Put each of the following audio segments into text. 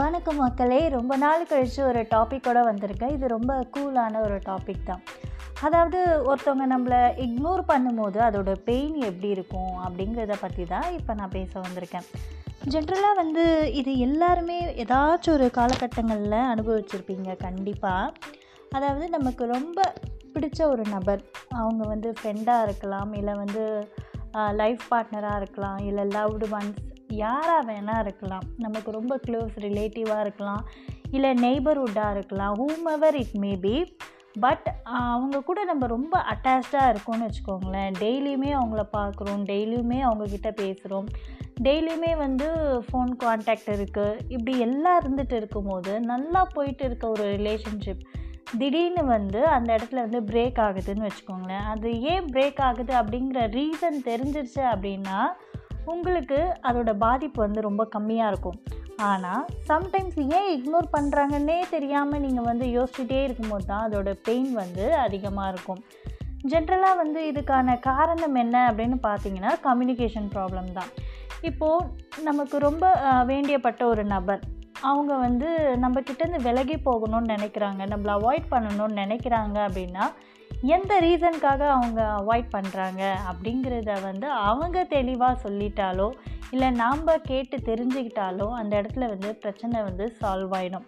வணக்கம் மக்களே ரொம்ப நாள் கழித்து ஒரு டாப்பிக்கோட வந்திருக்கேன். இது ரொம்ப கூலான ஒரு டாபிக் தான். அதாவது ஒருத்தவங்க நம்மளை இக்னோர் பண்ணும்போது அதோட பெயின் எப்படி இருக்கும் அப்படிங்கிறத பற்றி தான் இப்போ நான் பேச வந்திருக்கேன். ஜென்ரலாக வந்து இது எல்லாருமே ஏதாச்சும் ஒரு காலகட்டங்களில் அனுபவிச்சிருப்பீங்க கண்டிப்பாக அதாவது நமக்கு ரொம்ப பிடிச்ச ஒரு நபர். அவங்க வந்து ஃப்ரெண்டாக இருக்கலாம் இல்லை வந்து லைஃப் பார்ட்னராக இருக்கலாம் இல்லை லவ்டு ஒன்ஸ் யாராக வேணால் இருக்கலாம். நமக்கு ரொம்ப க்ளோஸ் ரிலேட்டிவாக இருக்கலாம். இல்லை நெய்பர்ஹுட்டாக இருக்கலாம். Whomever it may be but அவங்க கூட நம்ம ரொம்ப அட்டாச்சாக இருக்கோம்னு வச்சுக்கோங்களேன். டெய்லியுமே அவங்கள பார்க்குறோம். டெய்லியுமே அவங்கக்கிட்ட பேசுகிறோம் டெய்லியுமே வந்து ஃபோன் கான்டாக்ட் இருக்குது இப்படி எல்லாம் இருந்துகிட்டு இருக்கும்போது நல்லா போயிட்டு இருக்க ஒரு ரிலேஷன்ஷிப் திடீர்னு வந்து அந்த இடத்துல வந்து பிரேக் ஆகுதுன்னு வச்சுக்கோங்களேன். அது ஏன் பிரேக் ஆகுது அப்படிங்கிற ரீசன் தெரிஞ்சிருச்சு அப்படின்னா உங்களுக்கு அதோட பாதிப்பு வந்து ரொம்ப கம்மியாக இருக்கும். ஆனால் சம்டைம்ஸ் ஏன் இக்னோர் பண்ணுறாங்கன்னே தெரியாமல் நீங்கள் வந்து யோசிச்சுட்டே இருக்கும்போது தான் அதோட பெயின் வந்து அதிகமாக இருக்கும். ஜென்ரலாக வந்து இதுக்கான காரணம் என்ன அப்படின்னு பார்த்தீங்கன்னா கம்யூனிகேஷன் ப்ராப்ளம் தான். இப்போது நமக்கு ரொம்ப வேண்டியப்பட்ட ஒரு நபர் அவங்க வந்து நம்ம கிட்டேருந்து விலகி போகணும்னு நினைக்கிறாங்க நம்மளை அவாய்ட் பண்ணணும்னு நினைக்கிறாங்க அப்படின்னா எந்த ரீசனுக்காக அவங்க அவாய்ட் பண்ணுறாங்க அப்படிங்கிறத வந்து அவங்க தெளிவாக சொல்லிட்டாலோ இல்லை நாம் கேட்டு தெரிஞ்சுக்கிட்டாலோ அந்த இடத்துல வந்து பிரச்சனை வந்து சால்வ் ஆகிடும்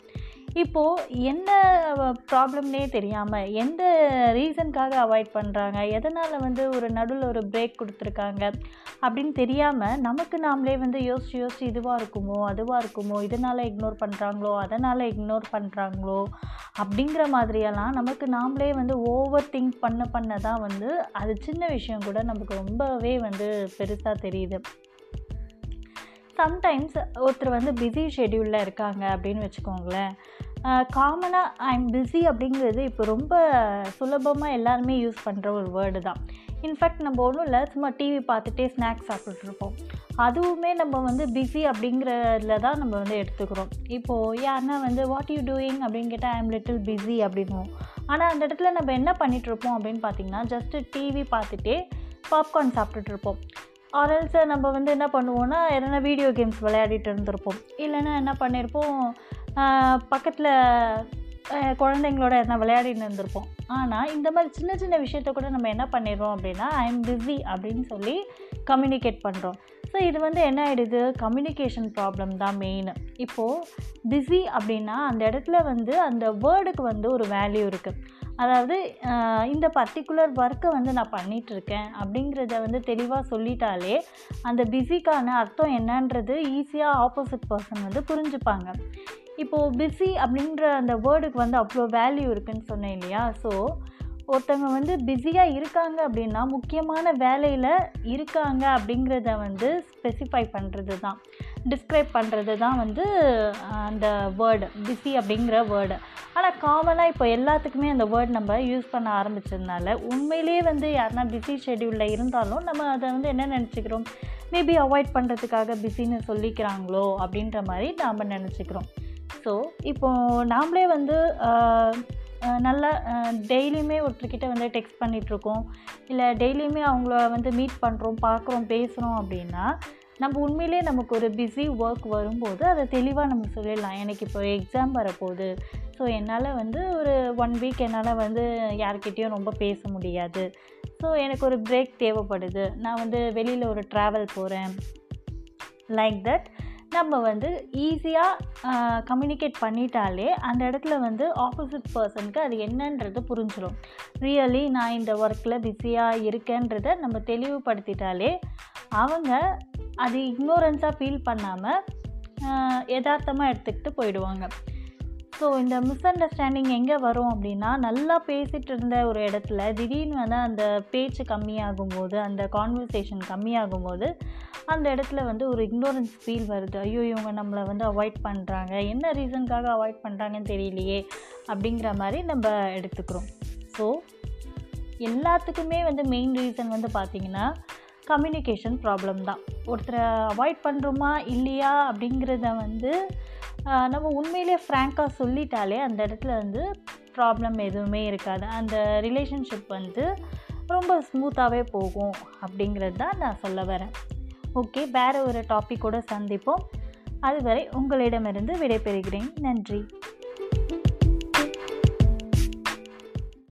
இப்போது என்ன ப்ராப்ளம்னே தெரியாமல் எந்த ரீசனுக்காக அவாய்ட் பண்ணுறாங்க எதனால் வந்து ஒரு நடுவில் ஒரு பிரேக் கொடுத்துருக்காங்க? அப்படின்னு தெரியாமல் நமக்கு நாமளே வந்து யோசிச்சு யோசிச்சு இதுவாக இருக்குமோ அதுவாக இருக்குமோ இதனால் இக்னோர் பண்ணுறாங்களோ அதனால் இக்னோர் பண்ணுறாங்களோ அப்படிங்கிற மாதிரியெல்லாம் நமக்கு நாமளே வந்து ஓவர் திங்க் பண்ண பண்ண தான் வந்து அது சின்ன விஷயம் கூட நமக்கு ரொம்பவே வந்து பெருசாக தெரியுது. சம்டைம்ஸ் ஒருத்தர் வந்து பிஸி ஷெடியூலில் இருக்காங்க அப்படின்னு வச்சுக்கோங்களேன். காமனாக ஐம் பிஸி அப்படிங்கிறது இப்போ ரொம்ப சுலபமாக எல்லாருமே யூஸ் பண்ணுற ஒரு வேர்டு தான். இன்ஃபேக்ட் நம்ம ஒன்றும் இல்லை சும்மா டிவி பார்த்துட்டே ஸ்நாக்ஸ் சாப்பிட்ருப்போம் அதுவுமே நம்ம வந்து பிஸி அப்படிங்கிறதுல தான் நம்ம வந்து எடுத்துக்கிறோம். இப்போது யாருன்னா வந்து வாட் யூ டூயிங் அப்படின்னு கேட்டால் ஐம் லிட்டில் பிஸி அப்படின்வோம் ஆனால் அந்த இடத்துல நம்ம என்ன பண்ணிகிட்ருப்போம் அப்படின்னு பார்த்தீங்கன்னா ஜஸ்ட்டு டிவி பார்த்துட்டே பாப்கார்ன் சாப்பிட்டுட்ருப்போம் ஆரல்ஸ் நம்ம வந்து என்ன பண்ணுவோம்னா எதனா வீடியோ கேம்ஸ் விளையாடிட்டு இருந்திருப்போம். இல்லைன்னா என்ன பண்ணியிருப்போம் பக்கத்தில் குழந்தைங்களோட எதனா விளையாடிட்டு இருந்திருப்போம். ஆனால் இந்த மாதிரி சின்ன சின்ன விஷயத்த கூட நம்ம என்ன பண்ணிடுறோம் அப்படின்னா ஐ எம் பிஸி அப்படின்னு சொல்லி கம்யூனிகேட் பண்ணுறோம் ஸோ இது வந்து என்ன ஆகிடுது கம்யூனிகேஷன் ப்ராப்ளம் தான் மெயின் இப்போது பிஸி அப்படின்னா அந்த இடத்துல வந்து அந்த வேர்டுக்கு வந்து ஒரு வேல்யூ இருக்குது அதாவது இந்த பர்டிகுலர் ஒர்க்கை வந்து நான் பண்ணிகிட்ருக்கேன் அப்படிங்கிறத வந்து தெளிவாக சொல்லிட்டாலே அந்த பிஸிக்கான அர்த்தம் என்னன்றது ஈஸியாக ஆப்போசிட் பர்சன் வந்து புரிஞ்சுப்பாங்க. இப்போது பிஸி அப்படின்ற அந்த வேர்டுக்கு வந்து அவ்வளோ வேல்யூ இருக்குதுன்னு சொன்னேன் இல்லையா? ஸோ ஒருத்தவங்க வந்து பிஸியாக இருக்காங்க அப்படின்னா முக்கியமான வேலையில் இருக்காங்க அப்படிங்கிறத வந்து ஸ்பெசிஃபை பண்ணுறது தான் டிஸ்கிரைப் பண்ணுறது தான் வந்து அந்த வேர்டு பிஸி அப்படிங்கிற வேர்டு ஆனால் காமனாக இப்போ எல்லாத்துக்குமே அந்த வேர்ட் நம்ம யூஸ் பண்ண ஆரம்பித்ததுனால உண்மையிலேயே வந்து யாருனா பிஸி ஷெடியூலில் இருந்தாலும் நம்ம அதை வந்து என்ன நினச்சிக்கிறோம்? மேபி அவாய்ட் பண்ணுறதுக்காக பிஸின்னு சொல்லிக்கிறாங்களோ அப்படின்ற மாதிரி நாம் நினச்சிக்கிறோம். ஸோ இப்போது நாமளே வந்து நல்லா டெய்லியுமே ஒருத்தர்கிட்ட வந்து டெக்ஸ்ட் பண்ணிகிட்ருக்கோம் இல்லை டெய்லியுமே அவங்கள வந்து மீட் பண்ணுறோம் பார்க்குறோம் பேசுகிறோம் அப்படின்னா நம்ம உண்மையிலே நமக்கு ஒரு பிஸி ஒர்க் வரும்போது அதை தெளிவாக நம்ம சொல்லிடலாம். எனக்கு இப்போ எக்ஸாம் வரப்போகுது. ஸோ என்னால் வந்து ஒரு ஒன் வீக் என்னால் வந்து யார்கிட்டேயும் ரொம்ப பேச முடியாது. ஸோ எனக்கு ஒரு பிரேக் தேவைப்படுது. நான் வந்து வெளியில் ஒரு ட்ராவல் போகிறேன் லைக் தட் நம்ம வந்து ஈஸியாக கம்யூனிகேட் பண்ணிட்டாலே அந்த இடத்துல வந்து ஆப்போசிட் பர்சனுக்கு அது என்னன்றது புரிஞ்சிடும் ரியலி நான் இந்த ஒர்க்கில் பிஸியாக இருக்கேன்றதை நம்ம தெளிவுபடுத்திட்டாலே அவங்க அது இக்னோரன்ஸாக ஃபீல் பண்ணாமல் யதார்த்தமாக எடுத்துக்கிட்டு போயிடுவாங்க. ஸோ இந்த மிஸ் அண்டர்ஸ்டாண்டிங் எங்கே வரும் அப்படின்னா நல்லா பேசிகிட்டு இருந்த ஒரு இடத்துல திடீர்னு வந்து அந்த பேச்சு கம்மியாகும்போது அந்த கான்வர்சேஷன் கம்மியாகும்போது அந்த இடத்துல வந்து ஒரு இக்னோரன்ஸ் ஃபீல் வருது. ஐயோ இவங்க நம்மளை வந்து அவாய்ட் பண்ணுறாங்க என்ன ரீசனுக்காக அவாய்ட் பண்ணுறாங்கன்னு தெரியலையே அப்படிங்கிற மாதிரி நம்ம எடுத்துக்கிறோம். ஸோ எல்லாத்துக்குமே வந்து மெயின் ரீசன் வந்து பார்த்திங்கன்னா கம்யூனிகேஷன் ப்ராப்ளம் தான். ஒருத்தரை அவாய்ட் பண்ணுறோமா இல்லையா அப்படிங்கிறத வந்து நம்ம உண்மையிலே ஃப்ராங்காக சொல்லிட்டாலே அந்த இடத்துல வந்து ப்ராப்ளம் எதுவுமே இருக்காது. அந்த ரிலேஷன்ஷிப் வந்து ரொம்ப ஸ்மூத்தாகவே போகும் அப்படிங்கிறது தான் நான் சொல்ல வரேன். ஓகே வேறு ஒரு டாப்பிக்கோடு சந்திப்போம். அதுவரை உங்களிடமிருந்து விடைபெறுகிறேன். நன்றி.